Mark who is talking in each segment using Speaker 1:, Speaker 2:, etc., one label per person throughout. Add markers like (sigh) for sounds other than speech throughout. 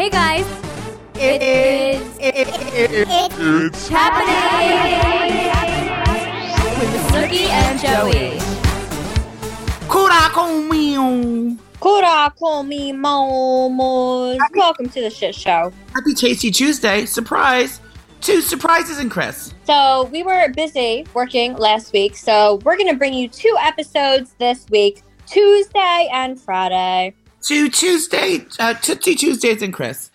Speaker 1: Hey guys, it is it it it
Speaker 2: It's
Speaker 1: happening with Snooki and Joey.
Speaker 3: Kurakomiu.
Speaker 1: Kurakomi momos. Welcome to the shit show.
Speaker 3: Happy Tasty Tuesday. Surprise. Two surprises in Chris.
Speaker 1: So we were busy working last week, so we're gonna bring you two episodes this week, Tuesday and Friday.
Speaker 3: Two Tuesday, uh, Tootsie Tuesdays and Chris.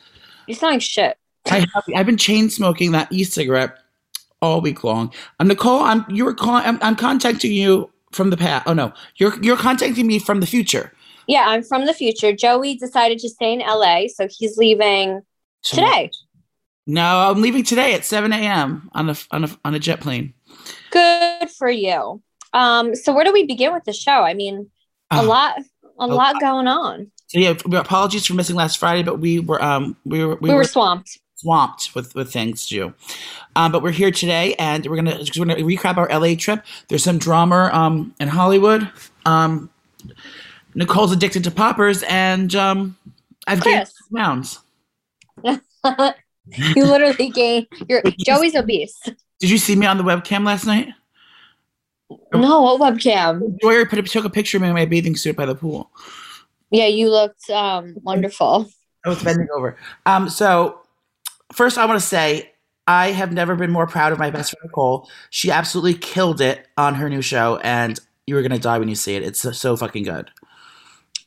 Speaker 1: You sound like shit.
Speaker 3: I have, I've been chain smoking that e-cigarette all week long. I'm Nicole, I'm you were calling. I'm, I'm contacting you from the past. Oh no, you're you're contacting me from the future.
Speaker 1: Yeah, I'm from the future. Joey decided to stay in LA, so he's leaving today.
Speaker 3: No, I'm leaving today at 7 a.m. on a on a on a jet plane.
Speaker 1: Good for you. Um, so where do we begin with the show? I mean, a
Speaker 3: Ah.
Speaker 1: lot, a lot going on.
Speaker 3: So yeah, apologies for missing last Friday, but we were um we were
Speaker 1: We, were swamped.
Speaker 3: swamped with with things to do. Um, but we're here today, and we're gonna we're gonna recap our LA trip. There's some drama um in Hollywood. Um, Nicole's addicted to poppers, and um, I've gained
Speaker 1: Chris.
Speaker 3: pounds. (laughs)
Speaker 1: you literally gained. Your Joey's obese.
Speaker 3: Did you see me on the webcam last night?
Speaker 1: No, what webcam?
Speaker 3: Joyer put a, took a picture of me in my bathing suit by the pool.
Speaker 1: Yeah, you looked um wonderful.
Speaker 3: I was bending over. Um, so first, I want to say I have never been more proud of my best friend Nicole. She absolutely killed it on her new show, and you are gonna die when you see it. It's so, so fucking good.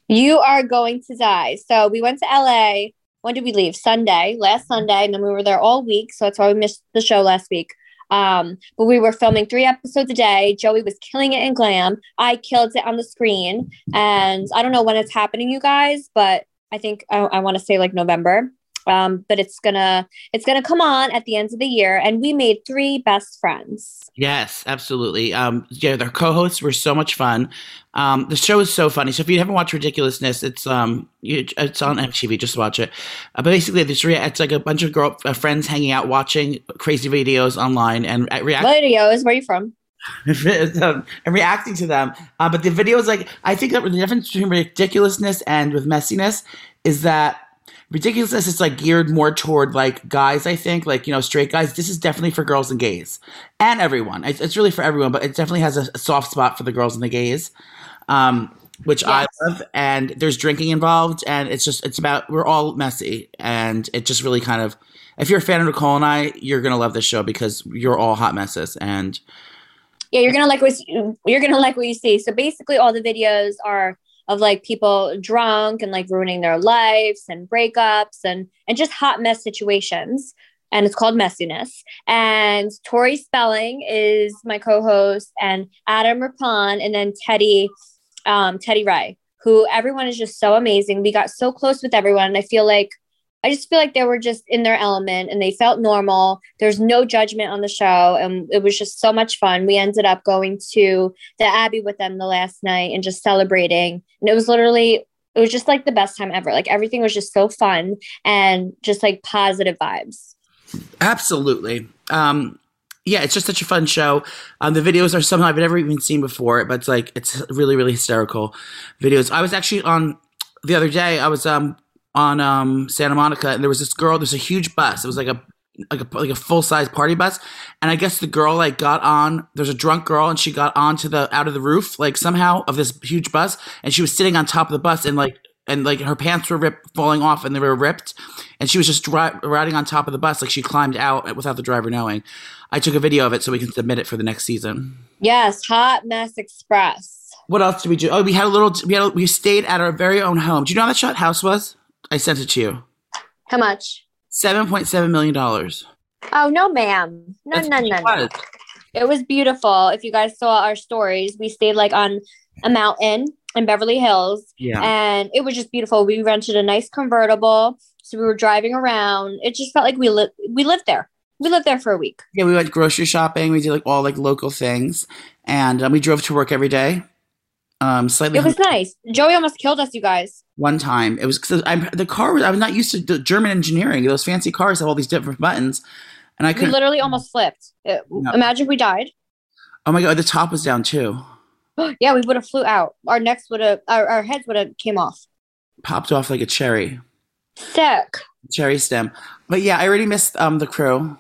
Speaker 1: You are going to die. So we went to LA. When did we leave? Sunday, last Sunday, and then we were there all week. So that's why we missed the show last week. Um, but we were filming three episodes a day. Joey was killing it in glam. I killed it on the screen. And I don't know when it's happening, you guys, but I think I, I want to say like November. Um, but it's gonna it's gonna come on at the end of the year, and we made three best friends.
Speaker 3: Yes, absolutely. Um, yeah, their co-hosts were so much fun. Um, the show is so funny. So if you haven't watched Ridiculousness, it's um, you, it's on MTV. Just watch it. Uh, but basically, this rea- it's like a bunch of girl uh, friends hanging out, watching crazy videos online, and uh, reacting.
Speaker 1: Videos, where are you from? (laughs)
Speaker 3: um, and reacting to them. Uh, but the video is like, I think that the difference between ridiculousness and with Messyness is that ridiculousness is like geared more toward like guys. I think, like you know, straight guys. This is definitely for girls and gays and everyone. It's, it's really for everyone, but it definitely has a, a soft spot for the girls and the gays. Um, which I love, and there's drinking involved, and it's just it's about we're all messy, and it just really kind of if you're a fan of Nicole and I, you're gonna love this show because you're all hot messes, and
Speaker 1: yeah you're gonna like what you, you're gonna like what you see so basically all the videos are of like people drunk and like ruining their lives and breakups and and just hot mess situations. And it's called Messyness. And tori spelling is my co-host and adam rippon and then teddy um, teddy ray who everyone is just so amazing. We got so close with everyone. And i feel like I just feel like they were just in their element and they felt normal. There's no judgment on the show. And it was just so much fun. We ended up going to the Abbey with them the last night and just celebrating. And it was literally, it was just like the best time ever. Like everything was just so fun and just like positive vibes.
Speaker 3: Absolutely. Um, yeah, it's just such a fun show. Um, the videos are something I've never even seen before, but it's like it's really, really hysterical videos. I was actually on the other day. I was um on um Santa Monica, and there was this girl. There's a huge bus. It was like a like a like a full size party bus, and I guess the girl like got on. There's a drunk girl, and she got onto the out of the roof like somehow of this huge bus, and she was sitting on top of the bus, and like and like her pants were ripped, falling off, and they were ripped, and she was just dri- riding on top of the bus, like she climbed out without the driver knowing. I took a video of it so we can submit it for the next season.
Speaker 1: Yes, Hot Mess Express.
Speaker 3: What else did we do? Oh, we had a little. We had a, we stayed at our very own home. Do you know how that shot house was? I sent it to you.
Speaker 1: How much?
Speaker 3: Seven point seven million dollars.
Speaker 1: Oh, no, ma'am. No, no, no, no. It was beautiful. If you guys saw our stories, we stayed like on a mountain in Beverly Hills.
Speaker 3: Yeah.
Speaker 1: And it was just beautiful. We rented a nice convertible. So we were driving around. It just felt like we lived we lived there. We lived there for a week.
Speaker 3: Yeah, we went grocery shopping. We did like all like local things, and um, we drove to work every day. Um, slightly
Speaker 1: It was nice. Joey almost killed us, you guys.
Speaker 3: one time. It was because I'm the car. was- I was not used to the German engineering. Those fancy cars have all these different buttons, and I couldn't.
Speaker 1: literally almost flipped. It-
Speaker 3: No.
Speaker 1: Imagine if we died.
Speaker 3: oh my god, the top was down too. (gasps)
Speaker 1: yeah, we would have flew out. Our necks would have, our, our heads would have came off.
Speaker 3: Popped off like a cherry,
Speaker 1: Sick.
Speaker 3: cherry stem. But yeah, I already missed um the crew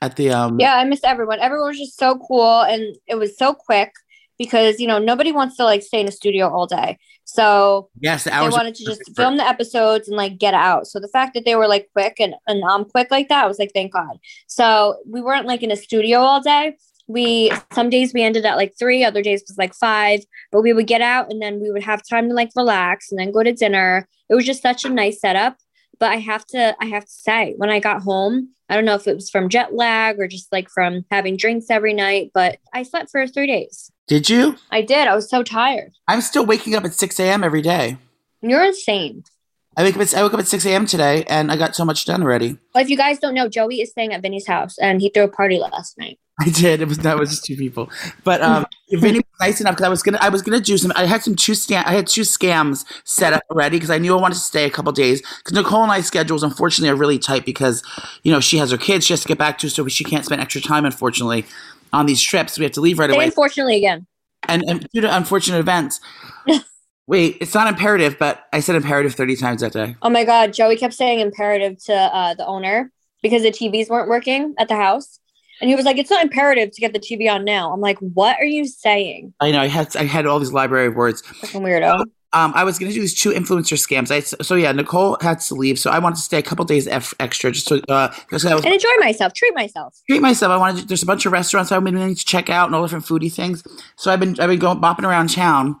Speaker 3: at the um.
Speaker 1: Yeah, I missed everyone. Everyone was just so cool, and it was so quick because you know nobody wants to like stay in a studio all day. So
Speaker 3: Yes, the
Speaker 1: they wanted to just film the episodes and like get out. So the fact that they were like quick and and I'm quick like that, I was like, thank God. So we weren't like in a studio all day. We some days we ended at like three, other days was like five, but we would get out and then we would have time to like relax and then go to dinner. It was just such a nice setup. But I have to I have to say, when I got home, I don't know if it was from jet lag or just like from having drinks every night, but I slept for three days.
Speaker 3: Did you?
Speaker 1: I did. I was so tired.
Speaker 3: I'm still waking up at 6 a.m. every day.
Speaker 1: You're insane.
Speaker 3: I wake up at I woke up at 6 a.m. today, and I got so much done already.
Speaker 1: Well, if you guys don't know, Joey is staying at Vinny's house and he threw a party last night.
Speaker 3: I did. It was that was just two people, but um, (laughs) Vinny was nice enough because I was gonna I was gonna do some. I had some two scam. I had two scams set up already because I knew I wanted to stay a couple days. Because Nicole and I's schedules unfortunately are really tight because you know she has her kids she has to get back to, so she can't spend extra time unfortunately on these trips. We have to leave right
Speaker 1: Say
Speaker 3: away,
Speaker 1: unfortunately again.
Speaker 3: and, and due to unfortunate events. (laughs) Wait, it's not imperative, but I said imperative thirty times that day.
Speaker 1: Oh my God, Joey kept saying imperative to uh, the owner because the TVs weren't working at the house. And he was like, it's not imperative to get the TV on now. I'm like, what are you saying?
Speaker 3: I know I had I had all these library of words.
Speaker 1: Fucking weirdo.
Speaker 3: Um, I was going to do these two influencer scams. I, so yeah, Nicole had to leave, so I wanted to stay a couple days f- extra just to uh, was
Speaker 1: And enjoy myself, treat myself.
Speaker 3: treat myself. I wanted to, there's a bunch of restaurants I've been meaning to check out and all different foodie things. So I've been I've been going bopping around town.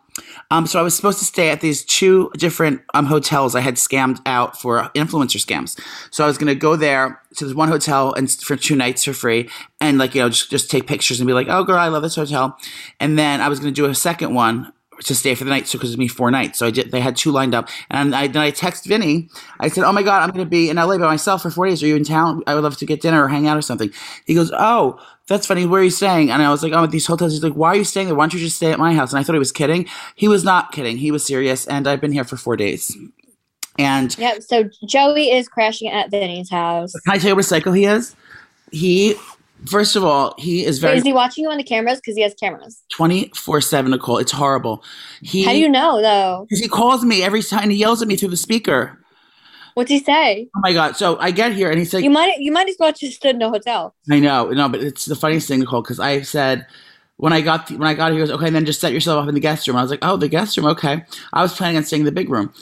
Speaker 3: Um, so I was supposed to stay at these two different um hotels I had scammed out for influencer scams. So I was going to go there to this one hotel and for two nights for free and like you know just just take pictures and be like, oh girl, I love this hotel. And then I was going to do a second one to stay for the night, so because it was me four nights, so I did. They had two lined up, and I then I text Vinny. I said, "Oh my god, I'm going to be in LA by myself for four days. Are you in town? I would love to get dinner or hang out or something." He goes, "Oh, that's funny. Where are you staying?" And I was like, "Oh, at these hotels." He's like, "Why are you staying there? Why don't you just stay at my house?" And I thought he was kidding. He was not kidding. He was serious, and I've been here for four days. And
Speaker 1: Yeah, so Joey is crashing at Vinny's house.
Speaker 3: can I tell you what psycho he is? He, first of all, he is
Speaker 1: Wait,
Speaker 3: very
Speaker 1: is he watching you on the cameras? Because he has cameras.
Speaker 3: twenty four seven. Nicole, it's horrible. He
Speaker 1: How do you know, though?
Speaker 3: 'cause he calls me every time. He yells at me through the speaker.
Speaker 1: What's he say?
Speaker 3: Oh my god! So I get here and he's like,
Speaker 1: You might you might as well just stood in a hotel.
Speaker 3: I know, no, but it's the funniest thing, Nicole, because I said when I got when I got here, he goes, okay, then just set yourself up in the guest room. I was like, oh, the guest room, okay. I was planning on staying in the big room,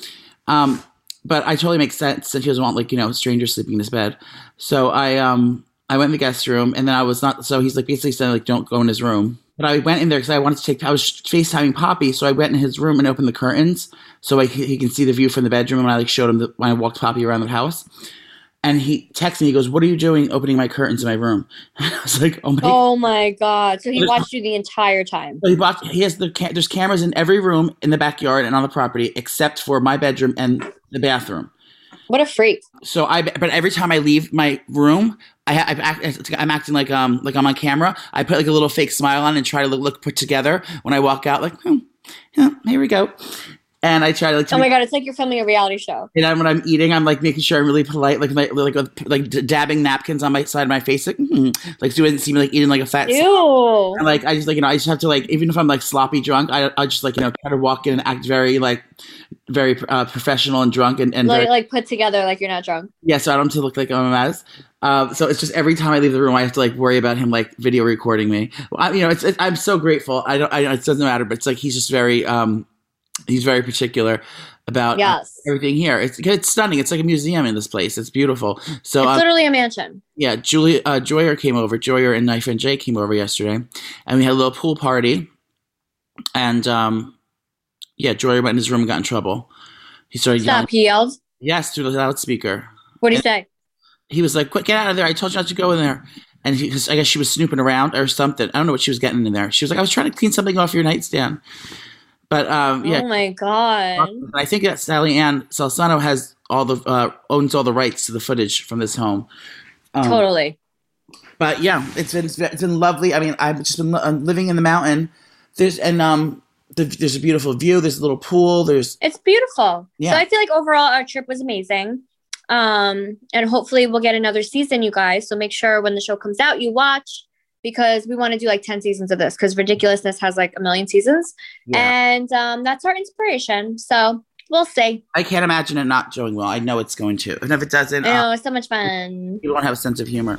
Speaker 3: um, but I totally make sense since he doesn't want like you know strangers sleeping in his bed. So I um I went in the guest room and then I was not. So he's like basically saying like don't go in his room. But I went in there because I wanted to take. I was FaceTiming Poppy, so I went in his room and opened the curtains so like he can see the view from the bedroom. And I like showed him the, when I walked Poppy around the house. And he texted me. He goes, "What are you doing, opening my curtains in my room?" (laughs) I was like, "Oh my
Speaker 1: Oh my god! So he watched you the entire time.
Speaker 3: So he bought. He has the. There's cameras in every room in the backyard and on the property except for my bedroom and the bathroom.
Speaker 1: What a freak!
Speaker 3: So I. But every time I leave my room, I. I act, I'm acting like um like I'm on camera. I put like a little fake smile on and try to look, look put together when I walk out. Like, hmm, yeah, here we go. And I try to like. To
Speaker 1: Oh my god! It's like you're filming a reality show.
Speaker 3: and then when I'm eating, I'm like making sure I'm really polite, like my, like with, like d- dabbing napkins on my side of my face, like mm, like so it doesn't seem like eating like a fat.
Speaker 1: Ew!
Speaker 3: And like I just like you know I just have to like even if I'm like sloppy drunk I I just like you know try to walk in and act very like very uh, professional and drunk and and
Speaker 1: Like
Speaker 3: very,
Speaker 1: like put together like you're not drunk.
Speaker 3: yeah so I don't have to look like I'm a mess. Um, so it's just every time I leave the room I have to like worry about him like video recording me. I, you know it's, it, I'm so grateful. I don't I it doesn't matter but it's like he's just very um he's very particular about
Speaker 1: Yes.
Speaker 3: everything here. It's it's stunning. It's like a museum in this place. It's beautiful. So
Speaker 1: It's
Speaker 3: um,
Speaker 1: literally a mansion.
Speaker 3: yeah, Julie uh, Joyer came over. Joyer and Knife and Jay came over yesterday, and we had a little pool party. And um, yeah, Joyer went in his room and got in trouble. He started yelling,
Speaker 1: He yelled.
Speaker 3: "Yes!" through the loudspeaker.
Speaker 1: What do you say?
Speaker 3: He was like, "Quick, get out of there! I told you not to go in there." And he, I guess she was snooping around or something. I don't know what she was getting in there. She was like, "I was trying to clean something off your nightstand." But um, yeah,
Speaker 1: Oh my god.
Speaker 3: I think that Sally Ann Salsano has all the uh, owns all the rights to the footage from this home. Um,
Speaker 1: Totally.
Speaker 3: But yeah, it's been it's been lovely. I mean, I've just been I'm living in the mountain. There's and um, the, there's a beautiful view. There's a little pool. There's
Speaker 1: It's beautiful.
Speaker 3: Yeah.
Speaker 1: So I feel like overall our trip was amazing. Um, and hopefully we'll get another season, you guys. So make sure when the show comes out, you watch because we want to do like 10 seasons of this because ridiculousness has like a million seasons.
Speaker 3: yeah.
Speaker 1: And um, that's our inspiration. So we'll see.
Speaker 3: I can't imagine it not doing well. I know it's going to. And if it doesn't,
Speaker 1: oh
Speaker 3: uh,
Speaker 1: it's so much fun.
Speaker 3: you don't have a sense of humor.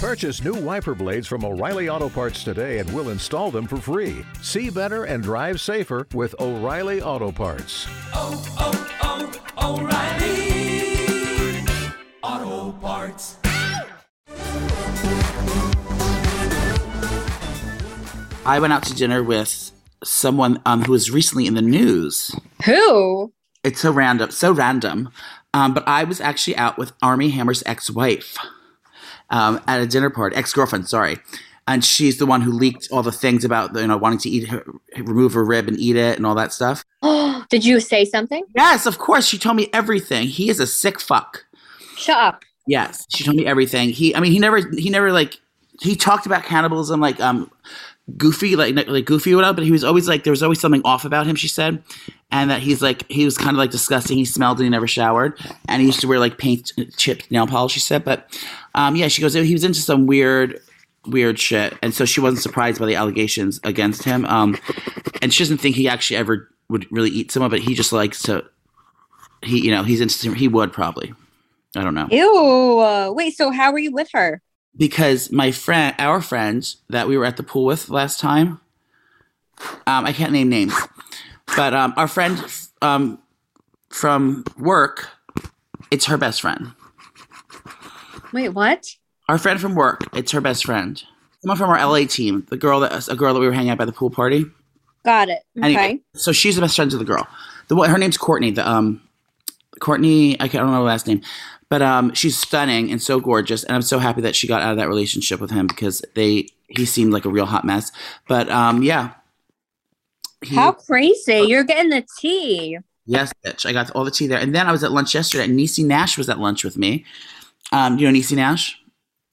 Speaker 4: Purchase new wiper blades from O'Reilly Auto Parts today and we'll install them for free. See better and drive safer with O'Reilly Auto Parts.
Speaker 3: I went out to dinner with someone um, who was recently in the news.
Speaker 1: Who?
Speaker 3: It's so random, so random. Um, but I was actually out with Armie Hammer's ex-wife um, at a dinner party, ex-girlfriend, sorry. And she's the one who leaked all the things about you know wanting to eat her, remove her rib and eat it and all that stuff. (gasps)
Speaker 1: Did you say something?
Speaker 3: Yes, of course. She told me everything. He is a sick fuck.
Speaker 1: Shut up.
Speaker 3: Yes, she told me everything. He, I mean, he never, he never like, he talked about cannibalism like um, goofy, like like goofy or whatever. But he was always like, there was always something off about him. She said, and that he's like, he was kind of like disgusting. He smelled and he never showered, and he used to wear like paint chipped nail polish. She said, but um, yeah, she goes, he was into some weird. Weird shit, and so she wasn't surprised by the allegations against him. Um, and she doesn't think he actually ever would really eat someone, but he just likes to. He, you know, he's into. He would probably. I don't know.
Speaker 1: Ew. Uh, wait, so how were you with her?
Speaker 3: because my friend, our friend that we were at the pool with last time, um, I can't name names, but um, our friend um, from work, it's her best friend.
Speaker 1: Wait, what?
Speaker 3: Our friend from work, it's her best friend. Someone from our LA team, the girl that a girl that we were hanging out by the pool party.
Speaker 1: Got it. Okay.
Speaker 3: Anyway, so she's the best friend of the girl. The her name's Courtney. The um, Courtney, I can't I don't know her last name, but um, she's stunning and so gorgeous, and I'm so happy that she got out of that relationship with him because they he seemed like a real hot mess. But um, yeah, He-
Speaker 1: How crazy. You're getting the tea.
Speaker 3: yes, bitch, I got all the tea there, and then I was at lunch yesterday, and Niecy Nash was at lunch with me. Um, you know Niecy Nash?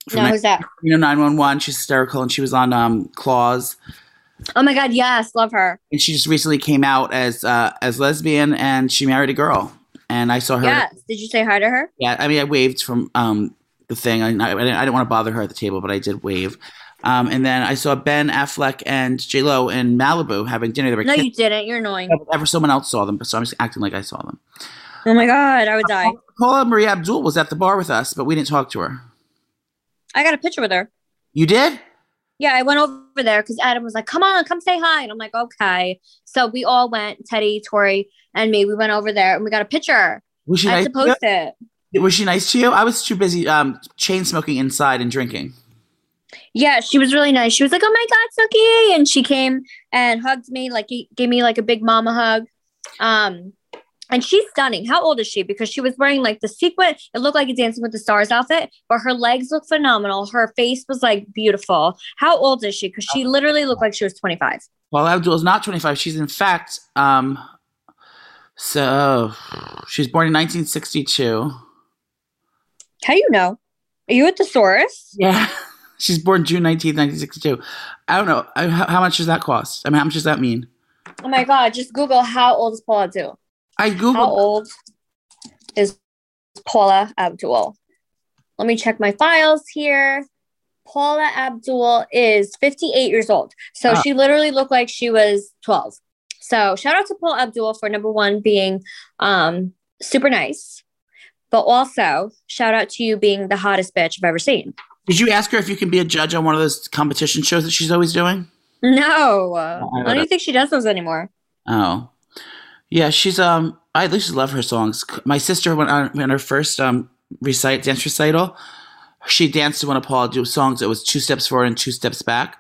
Speaker 3: From
Speaker 1: No, who's that?
Speaker 3: you know 911. She's hysterical, and she was on um Claws.
Speaker 1: Oh my God, yes, love her.
Speaker 3: and she just recently came out as uh, as lesbian and she married a girl and i saw her
Speaker 1: Yes. Did you say hi to her?
Speaker 3: yeah i mean i waved from um, the thing I, I, didn't, I didn't want to bother her at the table but i did wave um, and then i saw ben affleck and j-lo in malibu having dinner they were
Speaker 1: No,
Speaker 3: kissing.
Speaker 1: you didn't. You're annoying.
Speaker 3: ever someone else saw them but so i'm just acting like i saw them
Speaker 1: Oh my God, I would die.
Speaker 3: paula marie abdul was at the bar with us but we didn't talk to her
Speaker 1: I got a picture with her.
Speaker 3: you did
Speaker 1: Yeah, I went over there because Adam was like, come on, come say hi. And I'm like, okay. So we all went, Teddy, Tori, and me. We went over there and we got a picture.
Speaker 3: was she
Speaker 1: I
Speaker 3: nice
Speaker 1: to post it.
Speaker 3: was she nice to you i was too busy um, chain smoking inside and drinking
Speaker 1: Yeah, she was really nice. She was like, "Oh my god, Suki!" and she came and hugged me, like he gave me like a big mama hug. Um, and she's stunning. How old is she? Because she was wearing like the sequin. It looked like a Dancing with the Stars outfit, but her legs look phenomenal. Her face was like beautiful. How old is she? Because she literally looked like she was 25.
Speaker 3: Well, Abdul is not 25. She's in fact, um, so she was born in 1962.
Speaker 1: How do you know? Are you a thesaurus?
Speaker 3: Yeah. (laughs) She's born June 19th, 1962. I don't know. I, how, how much does that cost? I mean, how much does that mean?
Speaker 1: Oh my god! Just Google how old is Paula Abdul.
Speaker 3: I
Speaker 1: Google
Speaker 3: How
Speaker 1: old is Paula Abdul? Let me check my files here. Paula Abdul is 58 years old. So
Speaker 3: Ah.
Speaker 1: she literally looked like she was 12. So shout out to Paul Abdul for number one being um, super nice. But also shout out to you being the hottest bitch I've ever seen.
Speaker 3: Did you ask her if you can be a judge on one of those competition shows that she's always doing?
Speaker 1: No, I
Speaker 3: don't
Speaker 1: think she does those anymore.
Speaker 3: Oh, yeah. She's um. I at least love her songs. My sister went on, on her first um recite dance recital. She danced to one of Paul Abdul's songs. It was two steps forward and two steps back,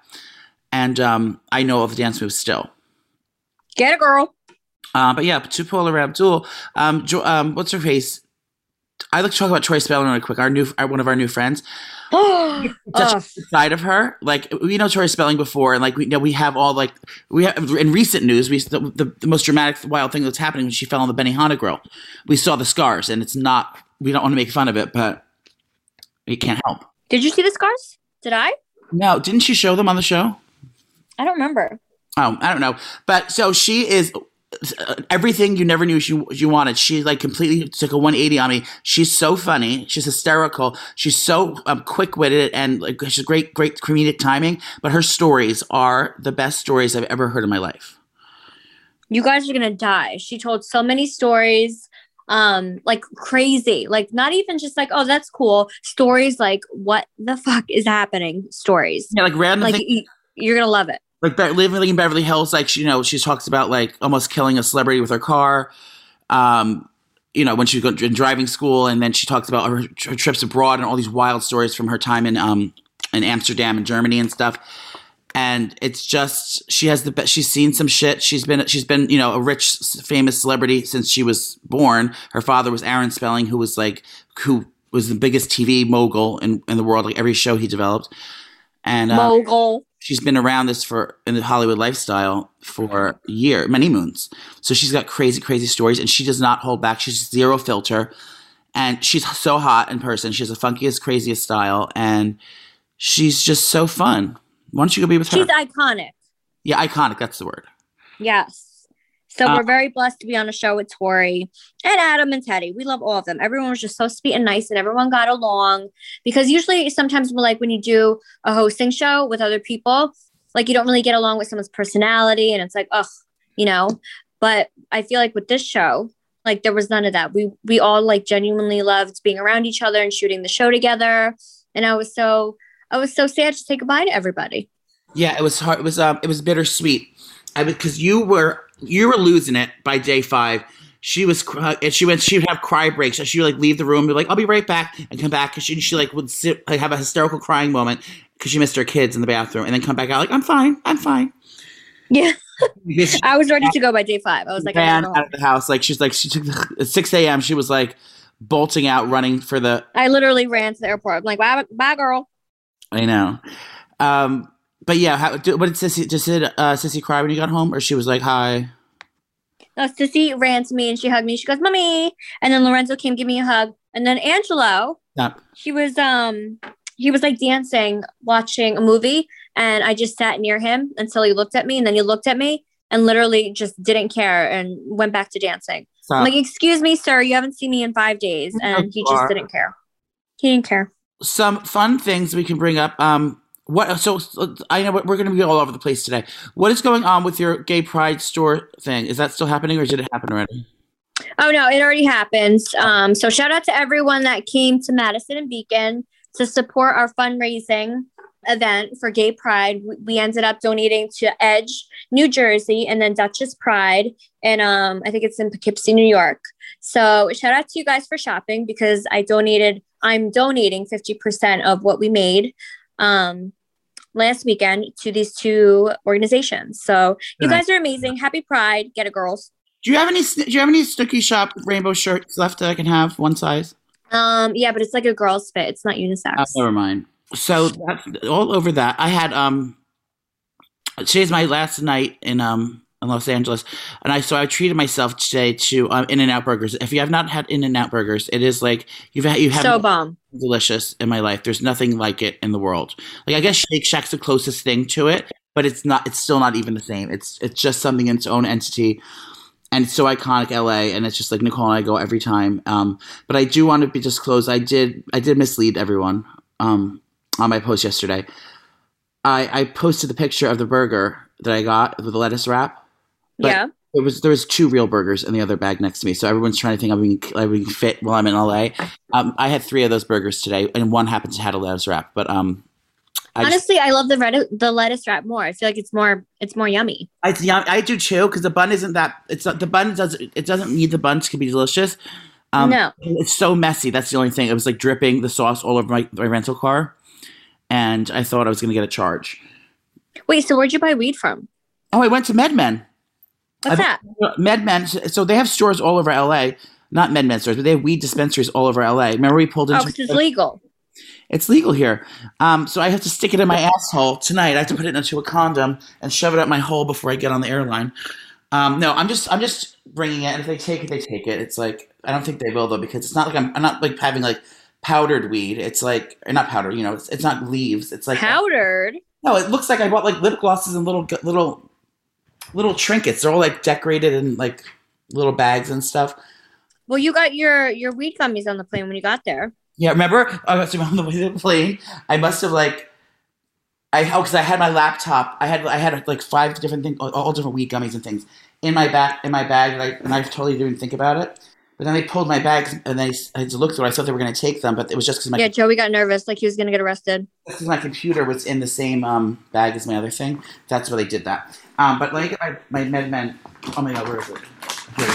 Speaker 3: and um, I know all the dance moves still.
Speaker 1: Get a girl.
Speaker 3: Uh, but yeah, to Paula Abdul, um, jo- um, what's her face? I like to talk about Tori Spelling really quick. Our new, our, one of our new friends. (gasps)
Speaker 1: Oh,
Speaker 3: such side of her. Like we know Tori Spelling before, and like we you know we have all like we have in recent news. We the, the, the most dramatic, wild thing that's happening when she fell on the Benihana grill. We saw the scars, and it's not. We don't want to make fun of it, but we can't help.
Speaker 1: Did you see the scars? Did I?
Speaker 3: No, didn't she show them on the show?
Speaker 1: I don't remember.
Speaker 3: Oh, I don't know. But so she is uh, everything you never knew she you wanted. She like completely took a 180 on me. She's so funny. She's hysterical. She's so um, quick witted and like she's great, great comedic timing. But her stories are the best stories I've ever heard in my life.
Speaker 1: You guys are gonna die. She told so many stories, um, like crazy. Like not even just like, oh, that's cool. Stories like, what the fuck is happening? Stories.
Speaker 3: Yeah, like random
Speaker 1: Like you're gonna love it.
Speaker 3: Like living in Beverly Hills, like she, you know, she talks about like almost killing a celebrity with her car. Um, you know, when she was in driving school, and then she talks about her, her trips abroad and all these wild stories from her time in um in Amsterdam and Germany and stuff. And it's just she has the best. She's seen some shit. She's been she's been you know a rich famous celebrity since she was born. Her father was Aaron Spelling, who was like who was the biggest TV mogul in, in the world. Like every show he developed, and uh,
Speaker 1: Mogul.
Speaker 3: She's been around this for in the Hollywood lifestyle for a year, many moons. So she's got crazy, crazy stories, and she does not hold back. She's zero filter, and she's so hot in person. She has the funkiest, craziest style, and she's just so fun. Why don't you go be with her?
Speaker 1: She's iconic.
Speaker 3: yeah, iconic. That's the word.
Speaker 1: Yes. So
Speaker 3: Uh,
Speaker 1: we're very blessed to be on a show with Tori and Adam and Teddy. We love all of them. Everyone was just so sweet and nice, and everyone got along. Because usually, sometimes, we're like when you do a hosting show with other people, like you don't really get along with someone's personality, and it's like, ugh, you know. But I feel like with this show, like there was none of that. We we all like genuinely loved being around each other and shooting the show together. And I was so I was so sad to say goodbye to everybody.
Speaker 3: Yeah, it was hard. It was um, it was bittersweet. I because you were you were losing it by day five. She was cry- and she went. She would have cry breaks. and She would like leave the room, be like, "I'll be right back," and come back. And she she like would sit like have a hysterical crying moment because she missed her kids in the bathroom, and then come back out like, "I'm fine, I'm fine."
Speaker 1: Yeah. (laughs) (laughs) I was ready to go by day five. I was like, I
Speaker 3: ran out of the house. Like she's like she took at six a.m. She was like bolting out, running for the
Speaker 1: I literally ran to the airport. I'm like, bye, bye girl.
Speaker 3: I know. Um, but yeah, how, do, what did Sissy just did uh, Sissy cry when you got home, or she was like, "Hi"?
Speaker 1: No, Sissy ran to me and she hugged me. She goes, "Mommy," and then Lorenzo came give me a hug. And then Angelo,
Speaker 3: Yep.
Speaker 1: he was um, he was like dancing, watching a movie, and I just sat near him until he looked at me, and then he looked at me and literally just didn't care and went back to dancing.
Speaker 3: So,
Speaker 1: I'm like, "Excuse me, sir, you haven't seen me in five days," and he just didn't care. He didn't care.
Speaker 3: some fun things we can bring up. Um, what? So I know we're going to be all over the place today. What is going on with your gay pride store thing? Is that still happening, or did it happen already?
Speaker 1: Oh no, it already happened. Um, so shout out to everyone that came to Madison and Beacon to support our fundraising event for Gay Pride. We- ended up donating to Edge, New Jersey, and then Dutchess Pride, and um, I think it's in Poughkeepsie, New York. So shout out to you guys for shopping because I donated. I'm donating fifty percent of what we made. Um, last weekend to these two organizations. So you guys are amazing. Happy Pride. Get it, girls.
Speaker 3: Do you have any? Do you have any Snooki Shop rainbow shirts left that I can have one size?
Speaker 1: Um, yeah, but it's like a girl's fit. It's not unisex.
Speaker 3: Oh, never mind. So that's all over that. I had um. Today's my last night in um in Los Angeles, and I so I treated myself today to um, In and Out Burgers. If you have not had In and Out Burgers, it is like you've had you have
Speaker 1: so bomb.
Speaker 3: Delicious in my life. There's nothing like it in the world. Like I guess Shake Shack's the closest thing to it, but it's not. It's still not even the same. It's it's just something in its own entity, and it's so iconic, LA. And it's just like Nicole and I go every time. Um, but I do want to be disclosed. I did I did mislead everyone. Um, on my post yesterday, I I posted the picture of the burger that I got with the lettuce wrap.
Speaker 1: Yeah.
Speaker 3: It was there was two real burgers in the other bag next to me, so everyone's trying to think I'm being, I'm being fit while I'm in LA. Um, I had three of those burgers today, and one happens to have a lettuce wrap. But um, I just,
Speaker 1: Honestly, I love the red the lettuce wrap more. I feel like it's more it's more yummy.
Speaker 3: I, yeah, I do too because the bun isn't that. It's not, the bun doesn't. It doesn't need the bun to be delicious. Um,
Speaker 1: No.
Speaker 3: it's so messy. That's the only thing. It was like dripping the sauce all over my, my rental car, and I thought I was going to get a charge.
Speaker 1: Wait, so where'd you buy weed from?
Speaker 3: Oh, I went to MedMen.
Speaker 1: What's that?
Speaker 3: MedMen. So they have stores all over LA. Not MedMen stores, but they have weed dispensaries all over LA. Remember we pulled
Speaker 1: Oh,
Speaker 3: into
Speaker 1: because it's legal.
Speaker 3: It's legal here. Um, so I have to stick it in my asshole tonight. I have to put it into a condom and shove it up my hole before I get on the airline. Um, no, I'm just I'm just bringing it, and if they take it, they take it. It's like I don't think they will though because it's not like I'm I'm not like having like powdered weed. It's like not powder, you know. It's, it's not leaves. It's like
Speaker 1: Powdered.
Speaker 3: no. It looks like I bought like lip glosses and little little little trinkets. They're all like decorated in like little bags and stuff.
Speaker 1: Well, you got your your weed gummies on the plane when you got there.
Speaker 3: Yeah, remember? (laughs) I was on the way to the plane. I must have like, I oh, because I had my laptop. I had I had like five different things, all different weed gummies and things in my back in my bag, and I, and I totally didn't think about it. But then they pulled my bags, and they I had to look through. it. I thought they were going to take them, but it was just because my
Speaker 1: Yeah, Joey got nervous, like he was gonna get arrested.
Speaker 3: just 'cause my computer was in the same um, bag as my other thing. That's why they did that. Um, but let me get my my MedMen. Oh my god, where is it? Here.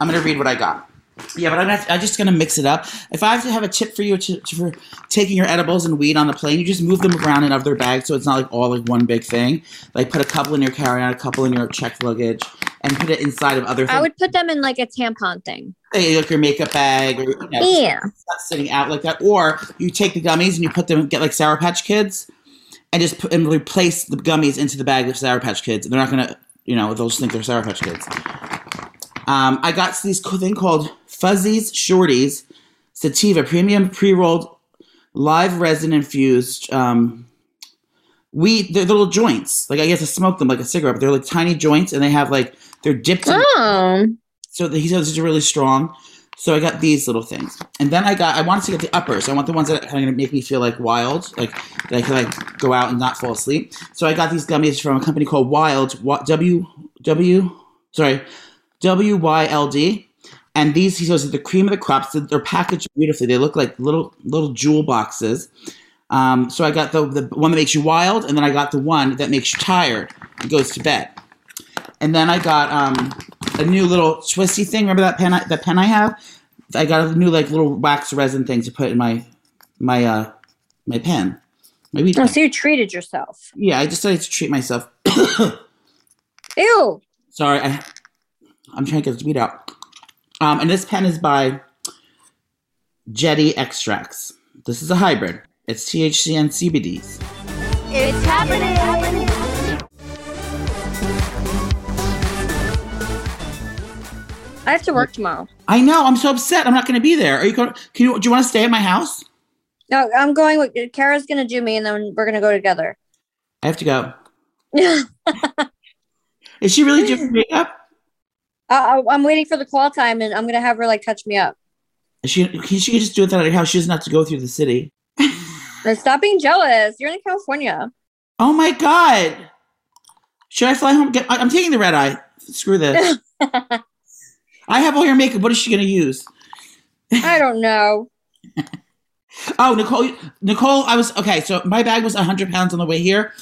Speaker 3: I'm gonna read what I got. Yeah, but I'm, not, I'm just gonna mix it up. If I have to have a tip for you to, to, for taking your edibles and weed on the plane, you just move them around in other bags so it's not like all like one big thing. Like put a couple in your carry-on, a couple in your checked luggage, and put it inside of other things.
Speaker 1: I would put them in like a tampon thing.
Speaker 3: Hey, like your makeup bag, or you know,
Speaker 1: Yeah.
Speaker 3: sitting out like that. Or you take the gummies and you put them, get like Sour Patch Kids, and just put and replace the gummies into the bag of Sour Patch Kids. They're not gonna, you know, they'll just think they're Sour Patch Kids. Um, I got these co- thing called Fuzzies Shorties Sativa Premium Pre-Rolled Live Resin Infused um, weed. They're little joints. Like I get to smoke them like a cigarette. But they're like tiny joints, and they have like they're dipped. in
Speaker 1: Oh.
Speaker 3: so the, he says these are really strong. So I got these little things, and then I got I wanted to get the uppers. I want the ones that are kind of make me feel like wild, like that I can like go out and not fall asleep. So I got these gummies from a company called Wild W W sorry W Y L D, and these he says are the cream of the crops. They're- They're packaged beautifully. They look like little little jewel boxes. Um, so I got the the one that makes you wild, and then I got the one that makes you tired and goes to bed. And then I got um, a new little twisty thing. Remember that pen? I, that pen I have? I got a new like little wax resin thing to put in my my uh my pen. My weed
Speaker 1: Oh, so you treated yourself.
Speaker 3: Yeah, I decided to treat myself. (coughs)
Speaker 1: Ew.
Speaker 3: Sorry, I I'm trying to get this weed out. Um, and this pen is by Jetty Extracts. This is a hybrid. It's THC and CBDs.
Speaker 2: It's happening.
Speaker 1: I have to work tomorrow.
Speaker 3: I know. I'm so upset. I'm not going to be there. Are you going? Can you? Do you want to stay at my house?
Speaker 1: No, I'm going with Kara's gonna do me and then we're gonna go together.
Speaker 3: I have to go. (laughs) Is she really doing makeup?
Speaker 1: I, I- I'm waiting for the call time and I'm gonna have her like touch me up.
Speaker 3: She she can just do it at her house. She doesn't have to go through the city.
Speaker 1: Stop being jealous. You're in California.
Speaker 3: Oh my god! Should I fly home? Get, I'm taking the red eye. Screw this. (laughs) I have all your makeup. What is she going to use?
Speaker 1: I don't know. (laughs)
Speaker 3: Oh, Nicole. Nicole, I was okay. So my bag was 100 pounds on the way here,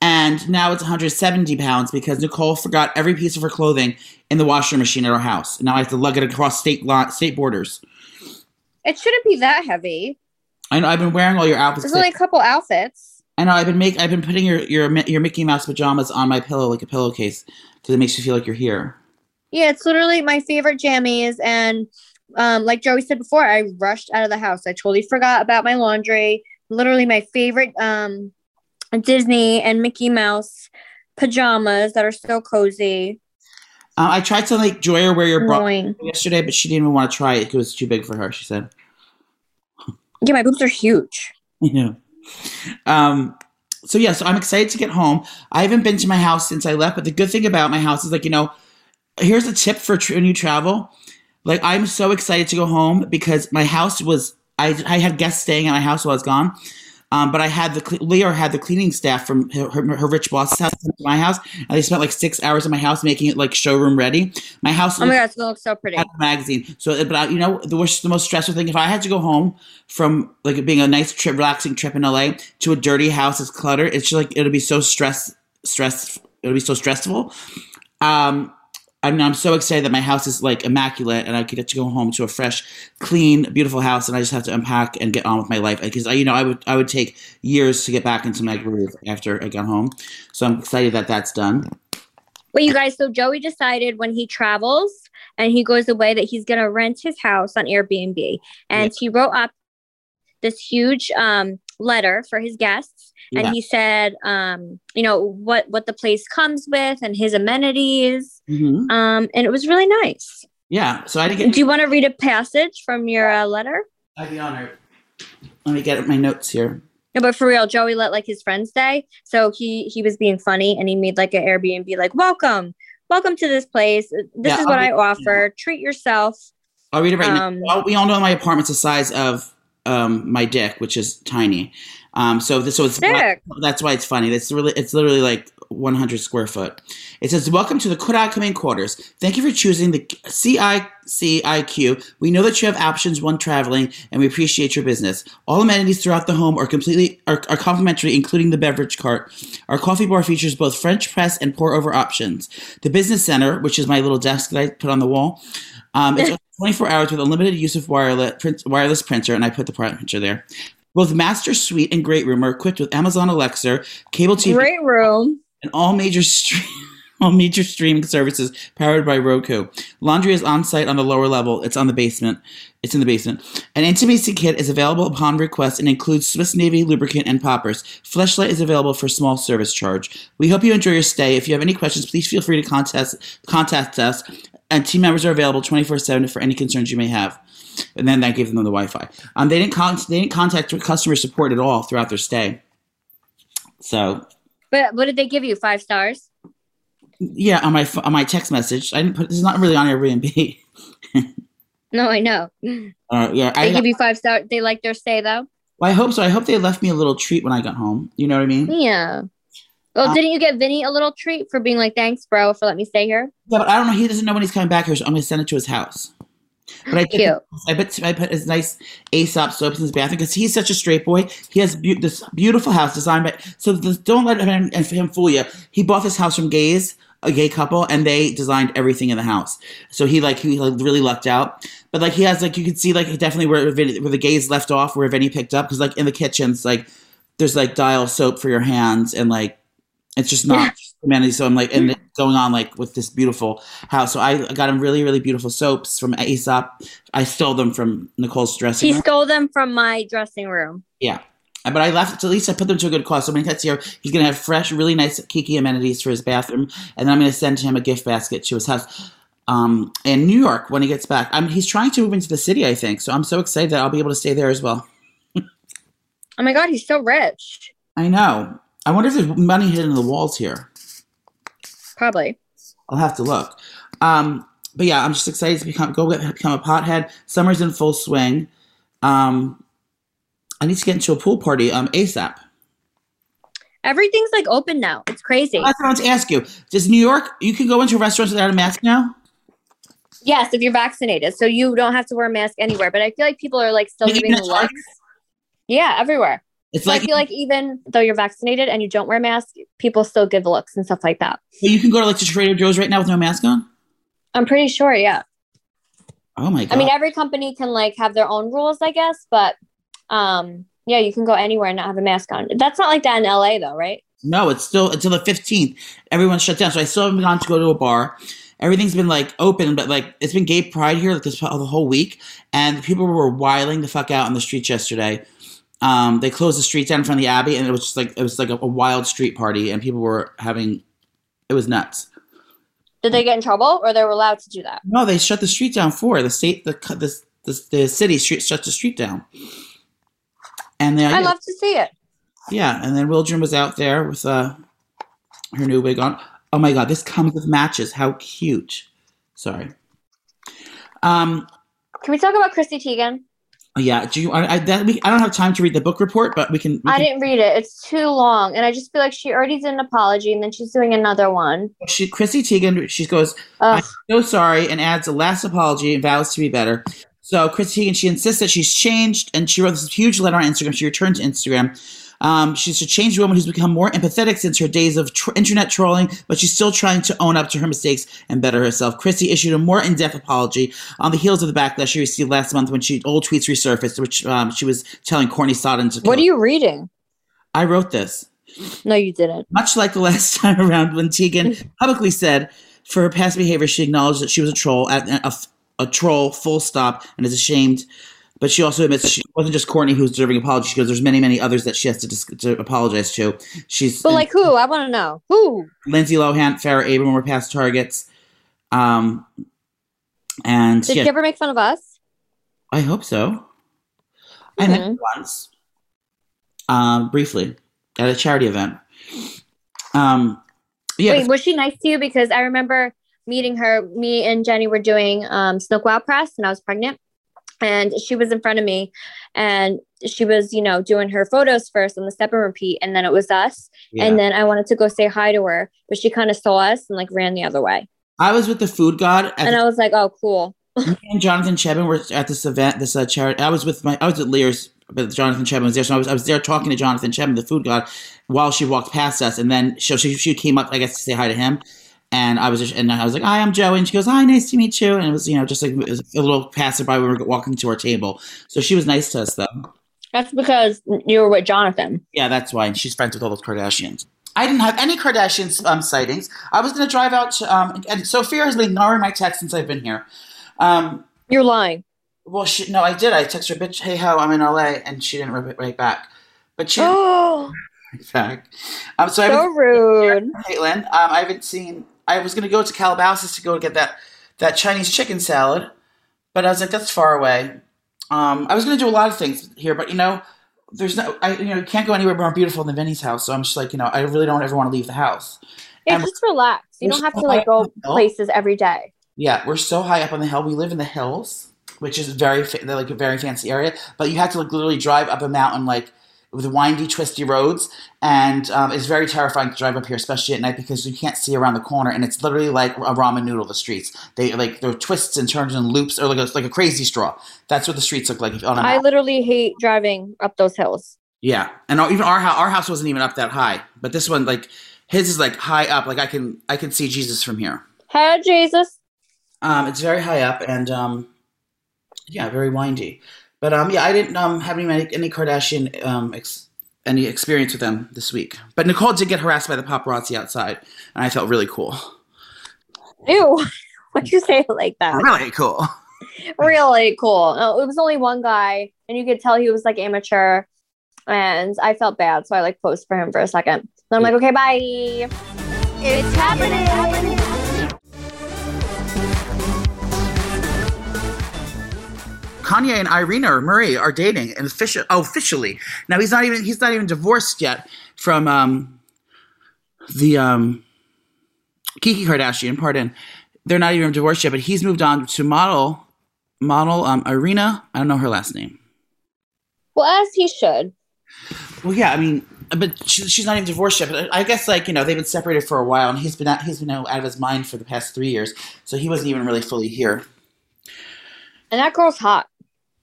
Speaker 3: and now it's 170 pounds because Nicole forgot every piece of her clothing in the washer machine at our house. Now I have to lug it across state lot, state borders.
Speaker 1: It shouldn't be that heavy.
Speaker 3: I know I've been wearing all your outfits.
Speaker 1: There's only a couple outfits.
Speaker 3: I know I've been make I've been putting your your your Mickey Mouse pajamas on my pillow like a pillowcase because it makes you feel like you're here.
Speaker 1: Yeah, it's literally my favorite jammies. And um, like Joey said before, I rushed out of the house. I totally forgot about my laundry. Literally my favorite um, Disney and Mickey Mouse pajamas that are so cozy.
Speaker 3: Um, I tried to like Joya wear your bra yesterday, but she didn't even want to try it because it was too big for her. She said.
Speaker 1: Yeah, my boobs are huge. (laughs)
Speaker 3: I know. Um, so yeah, so I'm excited to get home. I haven't been to my house since I left, but the good thing about my house is like you know, here's a tip for tr- when you travel. Like I'm so excited to go home because my house was I I had guests staying at my house while I was gone. Um, but I had the Leo had the cleaning staff from her, her, her rich boss's house to my house, and they spent like six hours in my house making it like showroom ready. My house
Speaker 1: Oh my god, it's gonna look so pretty.
Speaker 3: magazine. So, but I, you know, the worst, the most stressful thing. If I had to go home from like being a nice trip, relaxing trip in LA to a dirty house that's cluttered, it's just like it'll be so stress, stress. It'll be so stressful. Um, I mean, I'm so excited that my house is like immaculate, and I could get to go home to a fresh, clean, beautiful house, and I just have to unpack and get on with my life. Because I, you know, I would, I would take years to get back into my groove after I got home. So I'm excited that that's done.
Speaker 1: Wait, you guys, so Joey decided when he travels and he goes away that he's gonna rent his house on Airbnb. And he wrote up this huge um, letter for his guests, and
Speaker 3: Yeah.
Speaker 1: he said, um, you know, what what the place comes with and his amenities,
Speaker 3: Mhm.
Speaker 1: um, and it was really nice.
Speaker 3: Yeah. So I didn't get.
Speaker 1: Do you want to read a passage from your uh, letter?
Speaker 3: I'd be honored. Let me get my notes here.
Speaker 1: No, but for real, Joey let like his friends stay, so he he was being funny, and he made like an Airbnb, like welcome, welcome to this place. This
Speaker 3: Yeah,
Speaker 1: is what I offer. Treat yourself.
Speaker 3: I'll read it right
Speaker 1: Um,
Speaker 3: now. Well, We all know my apartment's the size of um, my dick, which is tiny. Um, so this so it's
Speaker 1: Sick.
Speaker 3: that's why it's funny. It's really it's literally like 100 square foot. It says, "Welcome to the Kodakamin quarters. Thank you for choosing the CICIQ. We know that you have options when traveling, and we appreciate your business. All amenities throughout the home are completely are, are complimentary, including the beverage cart. Our coffee bar features both French press and pour over options. The business center, which is my little desk that I put on the wall, um, it's (laughs) 24 hours with unlimited use of wireless print, wireless printer, and I put the printer there." Both Master Suite and Great Room are equipped with Amazon Alexa, cable TV,
Speaker 1: Great room.
Speaker 3: and all major stream (laughs) all major streaming services powered by Roku. Laundry is on site on the lower level. It's on the basement. It's in the basement. An intimacy kit is available upon request and includes Swiss Navy lubricant and poppers. Fleshlight is available for small service charge. We hope you enjoy your stay. If you have any questions, please feel free to contact contact us. And team members are available twenty four seven for any concerns you may have. And then that gave them the Wi-Fi. Um, they didn't con- they didn't contact customer support at all throughout their stay. So
Speaker 1: But what did they give you? Five stars?
Speaker 3: yeah, on my on my text message, I didn't put. It's not really on Airbnb. (laughs)
Speaker 1: No, I know.
Speaker 3: Uh, yeah, I,
Speaker 1: They give you five stars. They like their stay though.
Speaker 3: well, I hope so. I hope they left me a little treat when I got home. You know what I mean?
Speaker 1: Yeah. Well,
Speaker 3: Uh,
Speaker 1: didn't you get Vinny a little treat for being like, thanks, bro, for letting me stay here?
Speaker 3: Yeah, but I don't know. He doesn't know when he's coming back here, so I'm gonna send it to his house. But I
Speaker 1: Cute.
Speaker 3: I put I put his nice Aesop soaps in his bathroom because he's such a straight boy. He has beau- this beautiful house designed by. So the, don't let him and him fool you. He bought this house from gays, a gay couple, and they designed everything in the house. So he like he like really lucked out. But like he has like you can see like definitely where where the gays left off, where Vinny picked up because like in the kitchens like there's like dial soap for your hands and like it's just not humanity. So I'm like, and it's going on like with this beautiful house. So I got him really, really beautiful soaps from Aesop. I stole them from Nicole's dressing room.
Speaker 1: He stole them from my dressing room.
Speaker 3: Yeah. But I left, at least I put them to a good cause. So when he gets here, he's going to have fresh, really nice Kiki amenities for his bathroom. And then I'm going to send him a gift basket to his house um, in New York when he gets back. I mean, he's trying to move into the city, I think. So I'm so excited that I'll be able to stay there as well. (laughs)
Speaker 1: Oh my God, he's so rich.
Speaker 3: I know. I wonder if there's money hidden in the walls here.
Speaker 1: Probably.
Speaker 3: I'll have to look. Um, but yeah, I'm just excited to become go get, become a pothead. Summer's in full swing. Um, I need to get into a pool party um, ASAP.
Speaker 1: Everything's like open now. It's crazy.
Speaker 3: I want to ask you. Does New York, you can go into restaurants without a mask now?
Speaker 1: Yes, if you're vaccinated. So you don't have to wear a mask anywhere. But I feel like people are like still giving
Speaker 3: at
Speaker 1: looks. Yeah, everywhere.
Speaker 3: It's
Speaker 1: So
Speaker 3: like
Speaker 1: I feel like even though you're vaccinated and you don't wear a mask, people still give looks and stuff like that.
Speaker 3: you can go to like to Trader Joe's right now with no mask on.
Speaker 1: I'm pretty sure, yeah.
Speaker 3: Oh my god!
Speaker 1: I mean, every company can like have their own rules, I guess, but um, yeah, you can go anywhere and not have a mask on. That's not like that in LA, though, right?
Speaker 3: no, it's still until the 15th. Everyone's shut down, so I still haven't gone to go to a bar. Everything's been like open, but like it's been gay pride here like this the whole week, and people were wiling the fuck out on the streets yesterday. Um, they closed the street down in front of the Abbey, and it was just like it was like a, a wild street party, and people were having. It was nuts.
Speaker 1: Did they get in trouble or they were allowed to do that?
Speaker 3: No, they shut the street down for it. the state. The the the, the city street shut the street down, and they,
Speaker 1: I love to see it.
Speaker 3: yeah, and then Wildren was out there with uh her new wig on. Oh my god, this comes with matches. How cute. Sorry. Um.
Speaker 1: Can we talk about Chrissy Teigen?
Speaker 3: Yeah. Do you? I, I that we, I don't have time to read the book report, but we can. We
Speaker 1: I
Speaker 3: can
Speaker 1: didn't read it. It's too long. And I just feel like she already did an apology and then she's doing another one.
Speaker 3: she Chrissy Teigen. She goes.
Speaker 1: Ugh.
Speaker 3: "I'm so sorry and adds a last apology and vows to be better. So Chris Teigen, she insists that she's changed and she wrote this huge letter on Instagram. She returned to Instagram. Um, she's a changed woman who's become more empathetic since her days of tr- internet trolling, but she's still trying to own up to her mistakes and better herself. Chrissy issued a more in-depth apology on the heels of the backlash she received last month when she old tweets resurfaced, which um, she was telling Courtney Stodden to.
Speaker 1: What
Speaker 3: kill
Speaker 1: are you reading?
Speaker 3: I wrote this.
Speaker 1: No, you didn't.
Speaker 3: Much like the last (laughs) time around when Teigen publicly said for her past behavior, she acknowledged that she was a troll, a, a, a troll, full stop, and is ashamed but she also admits she wasn't just Courtney who's deserving apology. She goes, "There's many, many others that she has to, dis- to apologize to." She's
Speaker 1: But like who? I want to know who.
Speaker 3: Lindsay Lohan, Farrah Abram were past targets. Um, and
Speaker 1: Did
Speaker 3: yeah,
Speaker 1: she ever make fun of us?
Speaker 3: I hope so. I met her
Speaker 1: Mhm.
Speaker 3: once, um, briefly at a charity event. Um, yeah,
Speaker 1: Wait, was she nice to you? Because I remember meeting her. Me and Jenny were doing um, Snook Wow Press, and I was pregnant. And she was in front of me, and she was, you know, doing her photos first on the step and repeat, and then it was us.
Speaker 3: yeah.
Speaker 1: And then I wanted to go say hi to her, but she kind of saw us and like ran the other way.
Speaker 3: I was with the food god
Speaker 1: And I was like, "Oh, cool."
Speaker 3: And Jonathan Cheban were at this event, this uh, charity. I was with my, I was at Lear's, but Jonathan Cheban was there, so I was, I was there talking to Jonathan Cheban, the food god, while she walked past us, and then she, she, she came up, I guess, to say hi to him, and I was, just, and I was like, "Hi, I'm Joey," and she goes, "Hi, nice to meet you," and it was, you know, just like it a little passerby. We were walking to our table, so she was nice to us, though.
Speaker 1: That's because you were with Jonathan.
Speaker 3: Yeah, that's why. And she's friends with all those Kardashians. I didn't have any Kardashian um, sightings. I was going to drive out to, um, and Sophia has been ignoring my text since I've been here. Um,
Speaker 1: You're lying.
Speaker 3: Well, she, no, I did. I texted her, bitch, hey, ho, I'm in LA, and she didn't write right back. But she (gasps)
Speaker 1: Oh,
Speaker 3: write back. Um, so I
Speaker 1: so
Speaker 3: haven't,
Speaker 1: rude.
Speaker 3: Caitlin, um, I haven't seen. I was going to go to Calabasas to go get that that Chinese chicken salad, but I was like, that's far away. Um, I was going to do a lot of things here, but you know, there's no, I you know, you can't go anywhere more beautiful than Vinny's house. So I'm just like, you know, I really don't ever want to leave the house.
Speaker 1: Yeah,
Speaker 3: And-
Speaker 1: just relax. You don't have to like go
Speaker 3: up the hill.
Speaker 1: places every day.
Speaker 3: Yeah, we're so high up on the hill. We live in the hills, which is very fa- they're like a very fancy area. But you have to like literally drive up a mountain like with windy, twisty roads, and um, it's very terrifying to drive up here, especially at night because you can't see around the corner, and it's literally like a ramen noodle. The streets they like there are twists and turns and loops, or like a, like a crazy straw. That's what the streets look like on a
Speaker 1: I literally hate driving up those hills.
Speaker 3: Yeah, and even our house, our house wasn't even up that high, but this one like his is like high up. Like I can I can see Jesus from here.
Speaker 1: Hey, Jesus.
Speaker 3: Um, it's very high up and um, yeah, very windy. But um, yeah, I didn't um have any any Kardashian um ex- any experience with them this week. But Nicole did get harassed by the paparazzi outside, and I felt really cool.
Speaker 1: Ew. (laughs) Why'd you say it like that?
Speaker 3: Really cool. (laughs)
Speaker 1: really cool. No, it was only one guy, and you could tell he was like amateur. And I felt bad, so I like posed for him for a second. Then I'm like, okay, bye.
Speaker 2: It's happening.
Speaker 3: Kanye and Irina or Marie are dating and official, oh, officially. Now he's not even he's not even divorced yet from um the um Kiki Kardashian, pardon. They're not even divorced yet, but he's moved on to model model um Irina, I don't know her last name.
Speaker 1: Well, as he should.
Speaker 3: Well, yeah, I mean, but she, she's not even divorced yet. But I guess like you know they've been separated for a while, and he's been out, he's been out of his mind for the past three years, so he wasn't even really fully here.
Speaker 1: And that girl's hot.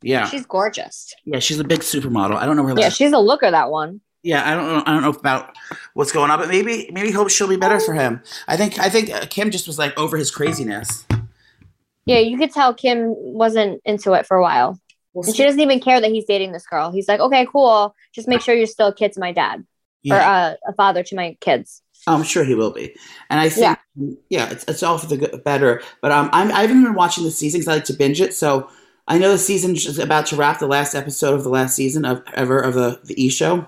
Speaker 3: Yeah,
Speaker 1: She's gorgeous.
Speaker 3: yeah, she's a big supermodel. I don't know her
Speaker 1: Yeah,
Speaker 3: last.
Speaker 1: she's a looker, that one.
Speaker 3: Yeah, I don't know. I don't know about what's going on, but maybe maybe he'll she'll be better for him. I think I think uh, Kim just was like over his craziness.
Speaker 1: Yeah, you could tell Kim wasn't into it for a while. And she doesn't even care that he's dating this girl. He's like, okay, cool. Just make sure you're still a kid to my dad or uh, a father to my kids.
Speaker 3: I'm sure he will be, and I think yeah, it's, it's all for the good, better. But um, I'm I haven't been watching the season because I like to binge it, so I know the season is about to wrap. The last episode of the last season of ever of the the E show,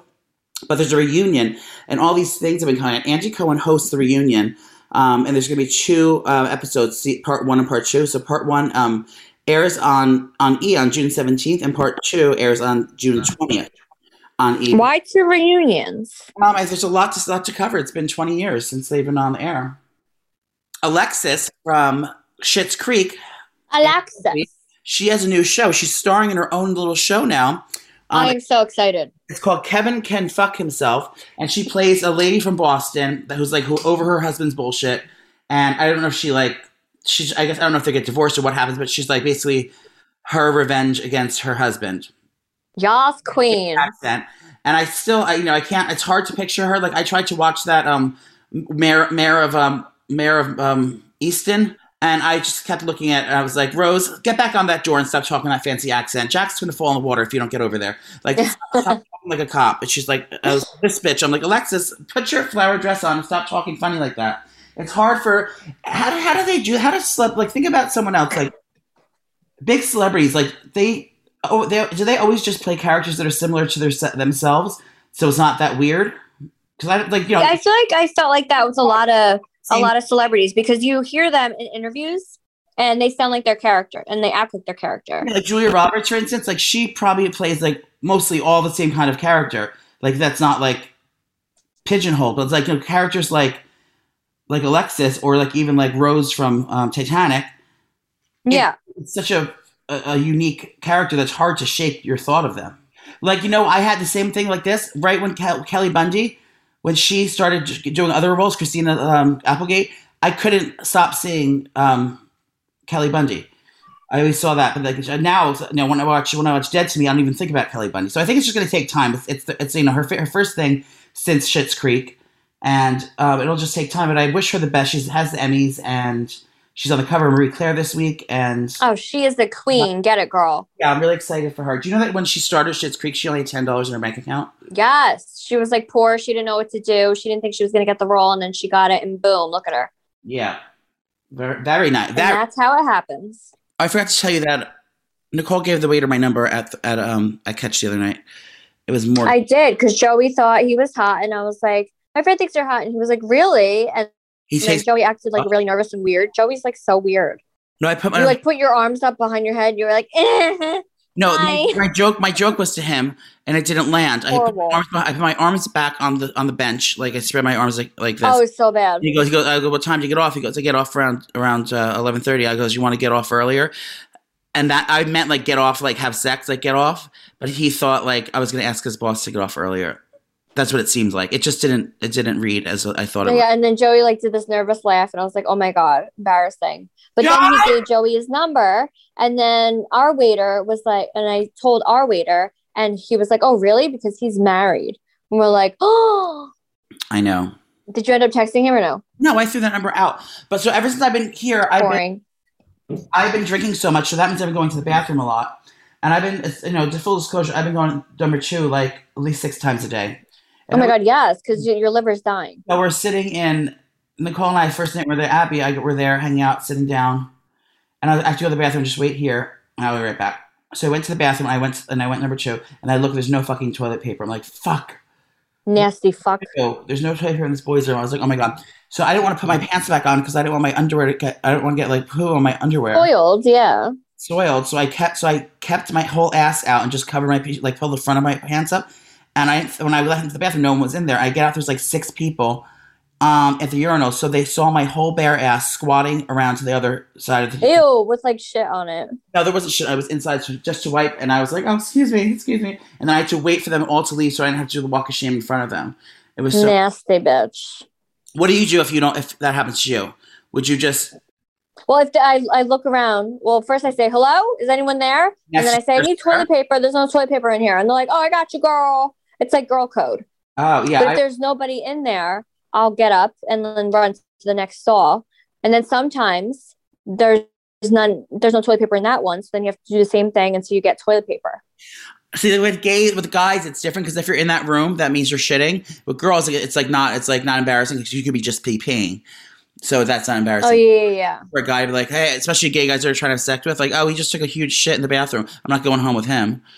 Speaker 3: but there's a reunion, and all these things have been coming. out. Andy Cohen hosts the reunion, um, and there's going to be two uh, episodes, part one and part two. So part one um, airs on on E on June 17th, and part two airs on June 20th on E.
Speaker 1: Why two reunions?
Speaker 3: Um, there's a lot to lot to cover. It's been 20 years since they've been on the air. Alexis from Schitt's Creek,
Speaker 1: Alexis.
Speaker 3: She has a new show. She's starring in her own little show now. Um,
Speaker 1: I am so excited.
Speaker 3: it's called Kevin Can Fuck Himself, and she plays a lady from Boston who's like who, over her husband's bullshit. And I don't know if she like she's. I guess I don't know if they get divorced or what happens, but she's like basically her revenge against her husband.
Speaker 1: Yas Queen.
Speaker 3: accent. And I still, I, you know, I can't. It's hard to picture her. Like I tried to watch that um, mayor, mayor of um, mayor of um, Easttown, and I just kept looking at. it, and I was like, Rose, get back on that door and stop talking that fancy accent. Jack's gonna fall in the water if you don't get over there. Like, stop, talking like a cop. And she's like, uh, this bitch. I'm like, Alexis, put your flower dress on and stop talking funny like that. It's hard for how, how do they do how does celeb like think about someone else like big celebrities like they Oh, they, do they always just play characters that are similar to their se- themselves? So it's not that weird. Because I like you know.
Speaker 1: I feel like I felt like that with a lot of a lot of celebrities because you hear them in interviews and they sound like their character and they act like their character.
Speaker 3: like Julia Roberts, for instance, like she probably plays like mostly all the same kind of character. Like that's not like pigeonholed, but it's like you know characters like like Alexis or like even like Rose from um, Titanic.
Speaker 1: Yeah.
Speaker 3: It's such a, a a unique character that's hard to shake your thought of them. Like you know, I had the same thing like this right when Kel- Kelly Bundy, when she started doing other roles, Christina um, Applegate. I couldn't stop seeing um, Kelly Bundy. I always saw that, but like now, you know, when I watch when I watch Dead to Me, I don't even think about Kelly Bundy. So I think it's just going to take time. It's it's, it's you know her her first thing since Schitt's Creek, and um, it'll just take time. But I wish her the best. She has the Emmys, and she's on the cover of Marie Claire this week. And
Speaker 1: Oh, she is the queen. Get it, girl.
Speaker 3: yeah, I'm really excited for her. Do you know that when she started Schitt's Creek, she only had ten dollars in her bank account?
Speaker 1: Yes. She was like poor. She didn't know what to do. She didn't think she was going to get the role. And then she got it. And boom, look at her.
Speaker 3: Yeah, very, very nice. That
Speaker 1: that's how it happens.
Speaker 3: I forgot to tell you that Nicole gave the waiter my number at at um at Catch the other night. It was more.
Speaker 1: I did because Joey thought he was hot. And I was like, my friend thinks you're hot. And he was like, really? And
Speaker 3: he takes
Speaker 1: Joey acted like really nervous and weird. Joey's like so weird.
Speaker 3: no. I put my
Speaker 1: You like put your arms up behind your head. You're like, eh. (laughs)
Speaker 3: No, my, my joke. My joke was to him, and it didn't land. I put, my arms, I put my arms back on the on the bench, like I spread my arms like like this.
Speaker 1: oh, it's so bad.
Speaker 3: he goes, he goes. I go, what time do you get off? He goes, I get off around around uh, eleven thirty. I goes, you want to get off earlier? And that I meant like get off, like have sex, like get off. But he thought like I was going to ask his boss to get off earlier. That's what it seemed like. It just didn't. It didn't read as I thought it. would.
Speaker 1: Yeah, and then Joey like did this nervous laugh, and I was like, "Oh my god, embarrassing." But then he gave Joey his number, and then our waiter was like, and I told our waiter, and he was like, "Oh, really?" Because he's married, and we're like, "Oh." (gasps)
Speaker 3: I know.
Speaker 1: Did you end up texting him or no?
Speaker 3: No, I threw that number out. But so ever since I've been here, I've been
Speaker 1: Boring.
Speaker 3: I've been drinking so much, so that means I've been going to the bathroom a lot. And I've been, it's- you know, to full disclosure, I've been going number two like at least six times a day.
Speaker 1: Oh my god, yes, because mm. your liver's dying.
Speaker 3: So we're sitting in Nicole and I first night we were there. Abby, I were there hanging out, sitting down, and I was actually go to the bathroom. Just wait here, and I'll be right back. So I went to the bathroom. I went and I went number two, and I look. There's no fucking toilet paper. I'm like, fuck.
Speaker 1: Nasty fuck.
Speaker 3: Oh, there's no toilet paper in this boys' room. I was like, oh my god. So I didn't want to put my pants back on because I didn't want my underwear to get. I don't want to get like poo on my underwear.
Speaker 1: Spoiled, yeah.
Speaker 3: soiled. So I kept so I kept my whole ass out and just covered my like pulled the front of my pants up. And I when I left into the bathroom, no one was in there. I get out, there's like six people um, at the urinal, so they saw my whole bare ass squatting around to the other side of the.
Speaker 1: Ew, with like shit on it.
Speaker 3: No, there wasn't shit. I was inside just to wipe, and I was like, "Oh, excuse me, excuse me," and then I had to wait for them all to leave, so I didn't have to do the walk of shame in front of them. It was so.
Speaker 1: Nasty bitch.
Speaker 3: What do you do if you don't? If that happens to you, would you just?
Speaker 1: Well, if I, I look around, well, first I say, hello, is anyone there? and then I say, I need toilet paper. There's no toilet paper in here. And they're like, oh, I got you, girl. It's like girl code.
Speaker 3: Oh yeah,
Speaker 1: but if
Speaker 3: I,
Speaker 1: there's nobody in there, I'll get up and then run to the next stall. And then sometimes there's none, there's no toilet paper in that one. So then you have to do the same thing until you get toilet paper.
Speaker 3: See, with gays, with guys, it's different because if you're in that room, that means you're shitting. With girls, it's like not, it's like not embarrassing because you could be just pee peeing, so that's not embarrassing.
Speaker 1: Oh, yeah, yeah, yeah.
Speaker 3: For a guy to be like, hey, especially gay guys that are trying to have sex with, like, oh, he just took a huge shit in the bathroom. I'm not going home with him. (laughs)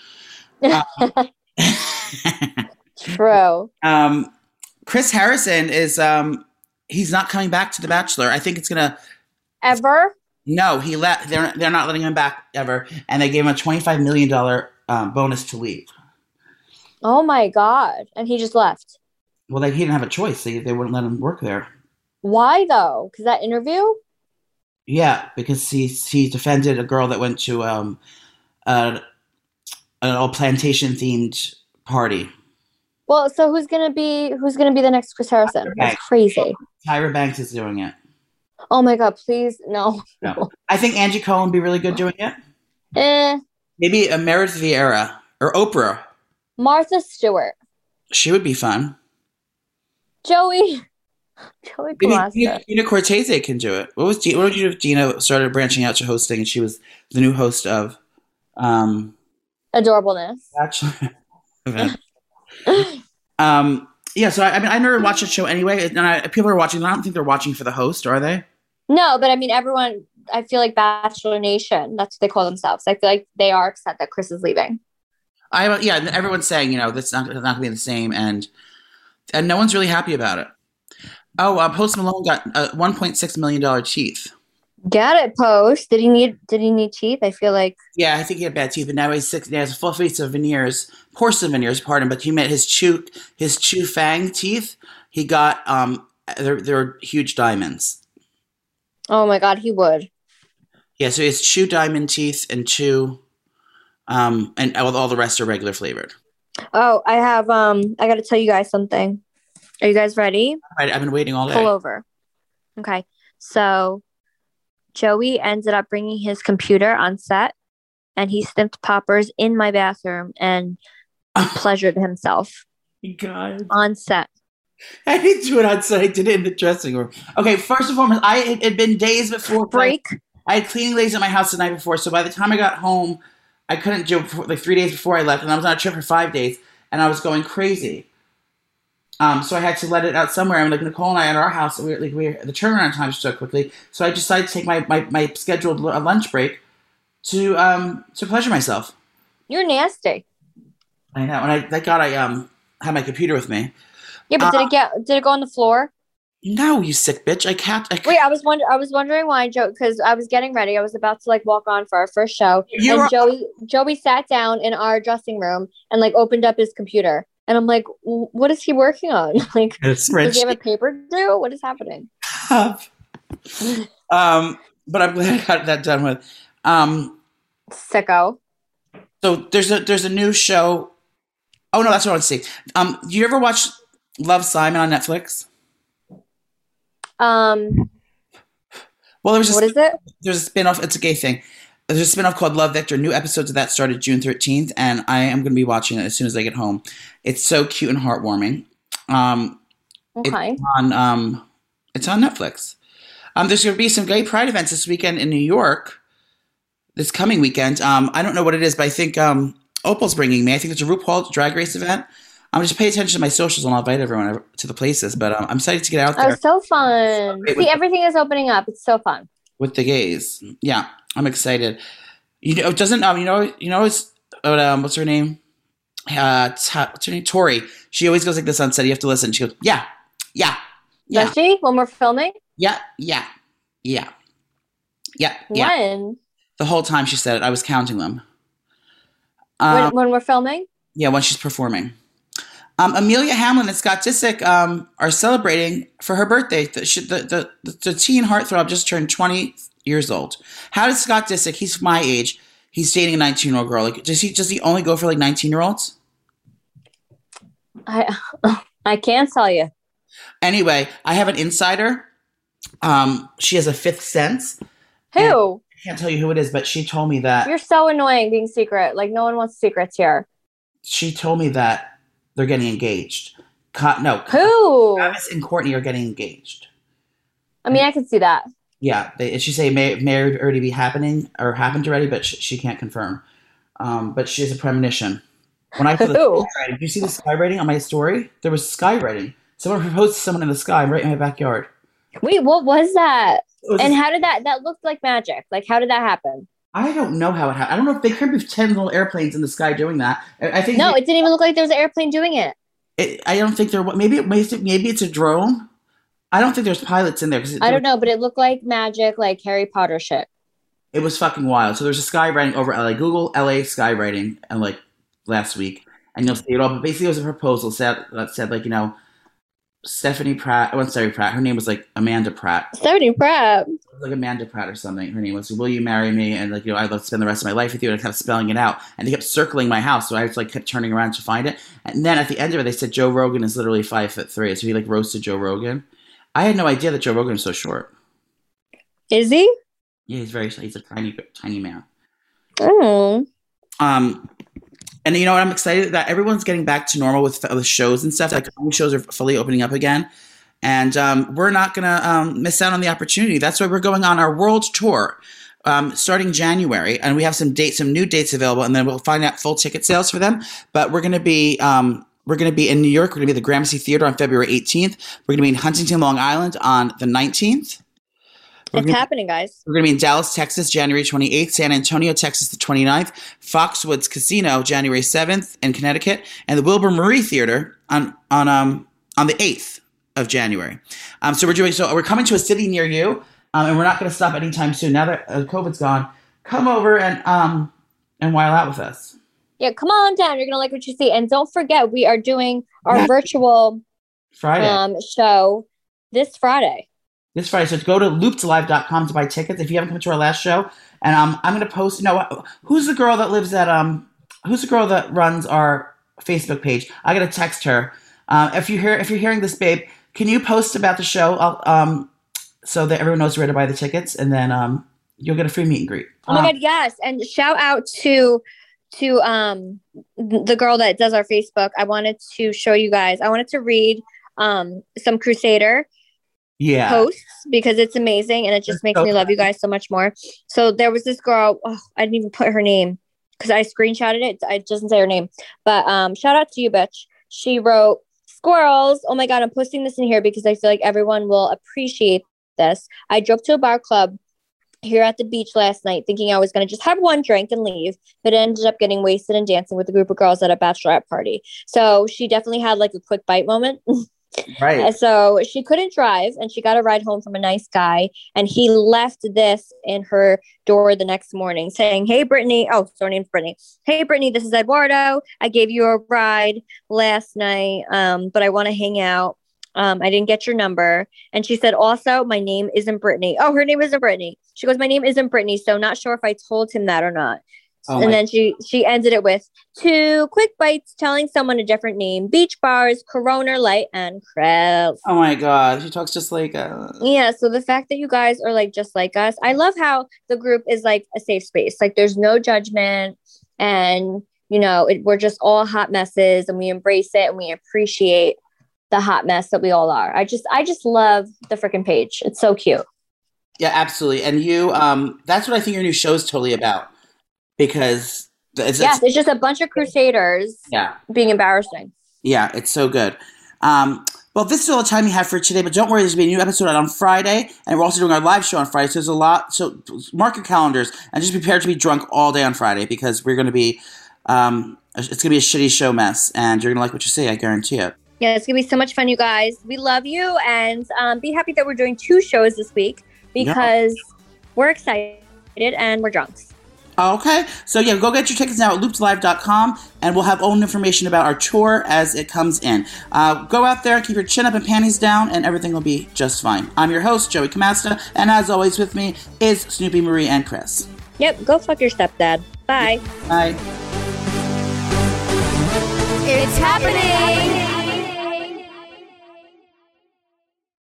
Speaker 1: Uh, (laughs) (laughs) True.
Speaker 3: um, Chris Harrison is, um, he's not coming back to The Bachelor. I think it's gonna.
Speaker 1: Ever?
Speaker 3: No, he let. They're they're not letting him back ever, and they gave him a 25 million dollar um, bonus to leave.
Speaker 1: Oh my God. And he just left.
Speaker 3: Well, they, he didn't have a choice. They they wouldn't let him work there.
Speaker 1: Why though? Because that interview?
Speaker 3: Yeah, because he he defended a girl that went to um a an old plantation themed party.
Speaker 1: Well, so who's gonna be who's gonna be the next Chris Harrison?
Speaker 3: Okay.
Speaker 1: That's crazy.
Speaker 3: Tyra Banks is doing it.
Speaker 1: Oh my god, please no.
Speaker 3: No. I think Andy Cohen would be really good doing it.
Speaker 1: Eh.
Speaker 3: Maybe a Meredith Vieira or Oprah.
Speaker 1: Martha Stewart.
Speaker 3: She would be fun.
Speaker 1: Joey. (laughs) Joey
Speaker 3: Maybe. Gina, Gina Cortese can do it. What was Gina, what would you do if Gina started branching out to hosting and she was the new host of um
Speaker 1: Adorableness.
Speaker 3: Bachelor? (laughs) um yeah, so I, I mean I never watched the show anyway, and I, people are watching. I don't think they're watching for the host, are they?
Speaker 1: No, but I mean everyone I feel like Bachelor Nation. That's what they call themselves. I feel like they are upset that Chris is leaving.
Speaker 3: I yeah, everyone's saying you know that's not not gonna be the same, and and no one's really happy about it. Oh, uh, Post Malone got uh, 1.6 million dollar teeth.
Speaker 1: Get it, Post. Did he need Did he need teeth? I feel like
Speaker 3: Yeah, I think he had bad teeth, but now he's six. He has a full face of veneers, porcelain veneers, pardon. But he meant his chew, his chew fang teeth. He got um, they're they're huge diamonds.
Speaker 1: oh my god, he would.
Speaker 3: Yeah, so it's chew diamond teeth and chew, um, and all, all the rest are regular flavored.
Speaker 1: Oh, I have um. I got to tell you guys something. Are you guys ready?
Speaker 3: I, I've been waiting all day.
Speaker 1: Pull over. Okay, so Joey ended up bringing his computer on set, and he sniffed poppers in my bathroom and (sighs) pleasured himself
Speaker 3: God.
Speaker 1: on set.
Speaker 3: I didn't do it outside. I did it in the dressing room. Okay, first and foremost, I it had been days before
Speaker 1: Break.
Speaker 3: I had cleaning ladies at my house the night before, so by the time I got home, I couldn't do it before, like three days before I left, and I was on a trip for five days, and I was going crazy. Um, so I had to let it out somewhere. I'm like Nicole and I at our house, we were, like we were, the turnaround time so quickly, so I decided to take my my, my scheduled lunch break to um to pleasure myself.
Speaker 1: You're nasty.
Speaker 3: I know, and I thank God I um had my computer with me.
Speaker 1: Yeah, but did
Speaker 3: Uh,
Speaker 1: it get? Did it go on the floor?
Speaker 3: No, you sick bitch! I can't. I
Speaker 1: Wait, I was wonder. I was wondering why Joe, because I was getting ready. I was about to like walk on for our first show,
Speaker 3: You
Speaker 1: and
Speaker 3: were-
Speaker 1: Joey Joey sat down in our dressing room and like opened up his computer, and I'm like, what is he working on? (laughs) Like, does he have a paper due? What is happening?
Speaker 3: um, but I'm glad I got that done with. Um,
Speaker 1: Sicko.
Speaker 3: so there's a there's a new show. Oh no, that's what I want to see. Um, do you ever watch Love Simon on Netflix?
Speaker 1: Um,
Speaker 3: Well, there was
Speaker 1: what
Speaker 3: just
Speaker 1: is it?
Speaker 3: there's a spinoff. It's a gay thing. There's a spinoff called Love Victor. New episodes of that started June 13th, and I am going to be watching it as soon as I get home. It's so cute and heartwarming. Um,
Speaker 1: Okay.
Speaker 3: on um, it's on Netflix. Um, there's going to be some gay pride events this weekend in New York. This coming weekend, um, I don't know what it is, but I think um, Opal's bringing me. I think it's a RuPaul Drag Race event. I'm just pay attention to my socials and I'll invite everyone to the places. But um, I'm excited to get out there.
Speaker 1: Oh,
Speaker 3: there
Speaker 1: so fun.
Speaker 3: Great
Speaker 1: See, everything is opening up. It's so fun.
Speaker 3: with the gays. Yeah, I'm excited. You know, doesn't um, you know, you know, it's uh, um, what's her name? Uh, Ta- what's her name? Tori. She always goes like this on set. You have to listen. She goes, yeah, yeah, yeah.
Speaker 1: Does she? When we're filming?
Speaker 3: Yeah, yeah, yeah, yeah, yeah.
Speaker 1: When?
Speaker 3: The whole time she said it, I was counting them. Um,
Speaker 1: when? When we're filming?
Speaker 3: yeah, when she's performing. Um, Amelia Hamlin and Scott Disick um, are celebrating for her birthday. The, she, the, the, the teen heartthrob just turned 20 years old. How does Scott Disick, he's my age, he's dating a 19 year old girl. Like, does he, does he only go for like 19 year olds?
Speaker 1: I (laughs) I can't tell you.
Speaker 3: Anyway, I have an insider. Um, she has a fifth sense.
Speaker 1: Who?
Speaker 3: I can't tell you who it is, but she told me that
Speaker 1: You're so annoying being secret. Like no one wants secrets here.
Speaker 3: she told me that they're getting engaged. Co- no,
Speaker 1: Who?
Speaker 3: Travis and Courtney are getting engaged.
Speaker 1: I mean, I could see that.
Speaker 3: Yeah, they, she say may, may already be happening or happened already, but she, she can't confirm. Um, but she has a premonition. When I saw the (laughs) skywriting, did you see the skywriting on my story? There was skywriting. Someone proposed to someone in the sky right in my backyard.
Speaker 1: Wait, what was that?
Speaker 3: Was-
Speaker 1: And how did that? That looked like magic. Like how did that happen?
Speaker 3: I don't know how it happened. I don't know if they could be ten little airplanes in the sky doing that. I, I think
Speaker 1: No, it didn't even look like there was an airplane doing it.
Speaker 3: it, I don't think there. Maybe it, maybe it's a drone. I don't think there's pilots in there because
Speaker 1: I don't know, but it looked like magic, like Harry Potter shit.
Speaker 3: It was fucking wild. So there's a skywriting over LA. Google LA skywriting and uh, like last week, and you'll see it all. But basically, it was a proposal said that said like you know Stephanie Pratt. I wasn't Stephanie Pratt. Her name was like Amanda Pratt,
Speaker 1: Stephanie Pratt.
Speaker 3: It was like Amanda Pratt or something. Her name was. Will you marry me? And like you know, I'd love to spend the rest of my life with you. And I kept spelling it out, and they kept circling my house, so I just like kept turning around to find it. And then at the end of it, they said Joe Rogan is literally five foot three, so he like roasted Joe Rogan. I had no idea that Joe Rogan was so short.
Speaker 1: Is he?
Speaker 3: Yeah, he's very. He's a tiny, tiny man.
Speaker 1: Oh.
Speaker 3: Um, and you know what? I'm excited that everyone's getting back to normal with, with shows and stuff. Like shows are fully opening up again, and um, we're not gonna um, miss out on the opportunity. That's why we're going on our world tour. Um, starting January, and we have some dates, some new dates available, and then we'll find out full ticket sales for them. But we're going to be, um, we're going to be in New York. We're going to be at the Gramercy Theater on February 18th. We're going to be in Huntington, Long Island on the 19th.
Speaker 1: It's happening, guys.
Speaker 3: We're going to be in Dallas, Texas, January 28th, San Antonio, Texas, the 29th, Foxwoods Casino, January 7th in Connecticut, and the Wilbur Marie Theater on on um on the 8th of January. Um, so we're doing so we're coming to a city near you, um, and we're not going to stop anytime soon. Now that uh, COVID's gone, come over and um and while out with us.
Speaker 1: Yeah, come on down. You're gonna like what you see, and don't forget we are doing our
Speaker 3: Yeah.
Speaker 1: virtual
Speaker 3: Friday.
Speaker 1: um show this Friday.
Speaker 3: this Friday. So go to loopedlive.com to buy tickets if you haven't come to our last show. And um, I'm going to post, you know, who's the girl that lives at, um, who's the girl that runs our Facebook page? I got to text her. Um, if you hear, if you're hearing this, babe, can you post about the show? I'll, um, so that everyone knows where to buy the tickets and then, um, you'll get a free meet and greet.
Speaker 1: Oh my
Speaker 3: Um,
Speaker 1: god, yes! And shout out to to um the girl that does our Facebook. I wanted to show you guys. I wanted to read um some Crusader
Speaker 3: Yeah.
Speaker 1: posts because it's amazing and it just
Speaker 3: That's
Speaker 1: makes
Speaker 3: so
Speaker 1: me love you guys so much more. So there was this girl. Oh, I didn't even put her name because I screenshotted it. I doesn't say her name, but um, shout out to you, bitch. She wrote squirrels. Oh my god, I'm posting this in here because I feel like everyone will appreciate this. I drove to a bar club here at the beach last night thinking I was going to just have one drink and leave, but ended up getting wasted and dancing with a group of girls at a bachelorette party. So she definitely had like a quick bite moment. (laughs)
Speaker 3: Right.
Speaker 1: So she couldn't drive and she got a ride home from a nice guy. And he left this in her door the next morning saying, Hey, Brittany. Oh, so her name's Brittany. Hey, Brittany, this is Eduardo. I gave you a ride last night, um, but I want to hang out. Um, I didn't get your number. And she said, Also, my name isn't Brittany. Oh, her name isn't Brittany. She goes, My name isn't Brittany. So not sure if I told him that or not.
Speaker 3: Oh
Speaker 1: and
Speaker 3: my-
Speaker 1: then she she ended it with two quick bites telling someone a different name beach bars corona light and crabs
Speaker 3: oh my God. She talks just like, uh,
Speaker 1: yeah so the fact that you guys are like just like us i love how the group is like a safe space like there's no judgment and you know it, we're just all hot messes and we embrace it and we appreciate the hot mess that we all are i just i just love the freaking page it's so cute
Speaker 3: yeah, absolutely. And you, um, that's what I think your new show is totally about because it's,
Speaker 1: yes
Speaker 3: it's
Speaker 1: it's just a bunch of crusaders
Speaker 3: yeah.
Speaker 1: being embarrassing
Speaker 3: Yeah, it's so good. Um, well, this is all the time we have for today, but don't worry, there's going to be a new episode out on Friday, and we're also doing our live show on Friday, so there's a lot. So mark your calendars and just prepare to be drunk all day on Friday because we're going to be, um, it's going to be a shitty show mess, and you're going to like what you see, I guarantee it.
Speaker 1: Yeah, it's gonna be so much fun, you guys. We love you, and um, be happy that we're doing two shows this week because we're excited and we're drunks.
Speaker 3: Okay, so yeah, go get your tickets now at loopslive.com, and we'll have own information about our tour as it comes in. Uh, go out there, keep your chin up and panties down, and everything will be just fine. I'm your host, Joey Camasta, and as always with me is Snooki, Marie, and Chris.
Speaker 1: Yep, go fuck your stepdad. Bye.
Speaker 3: Bye.
Speaker 2: It's happening.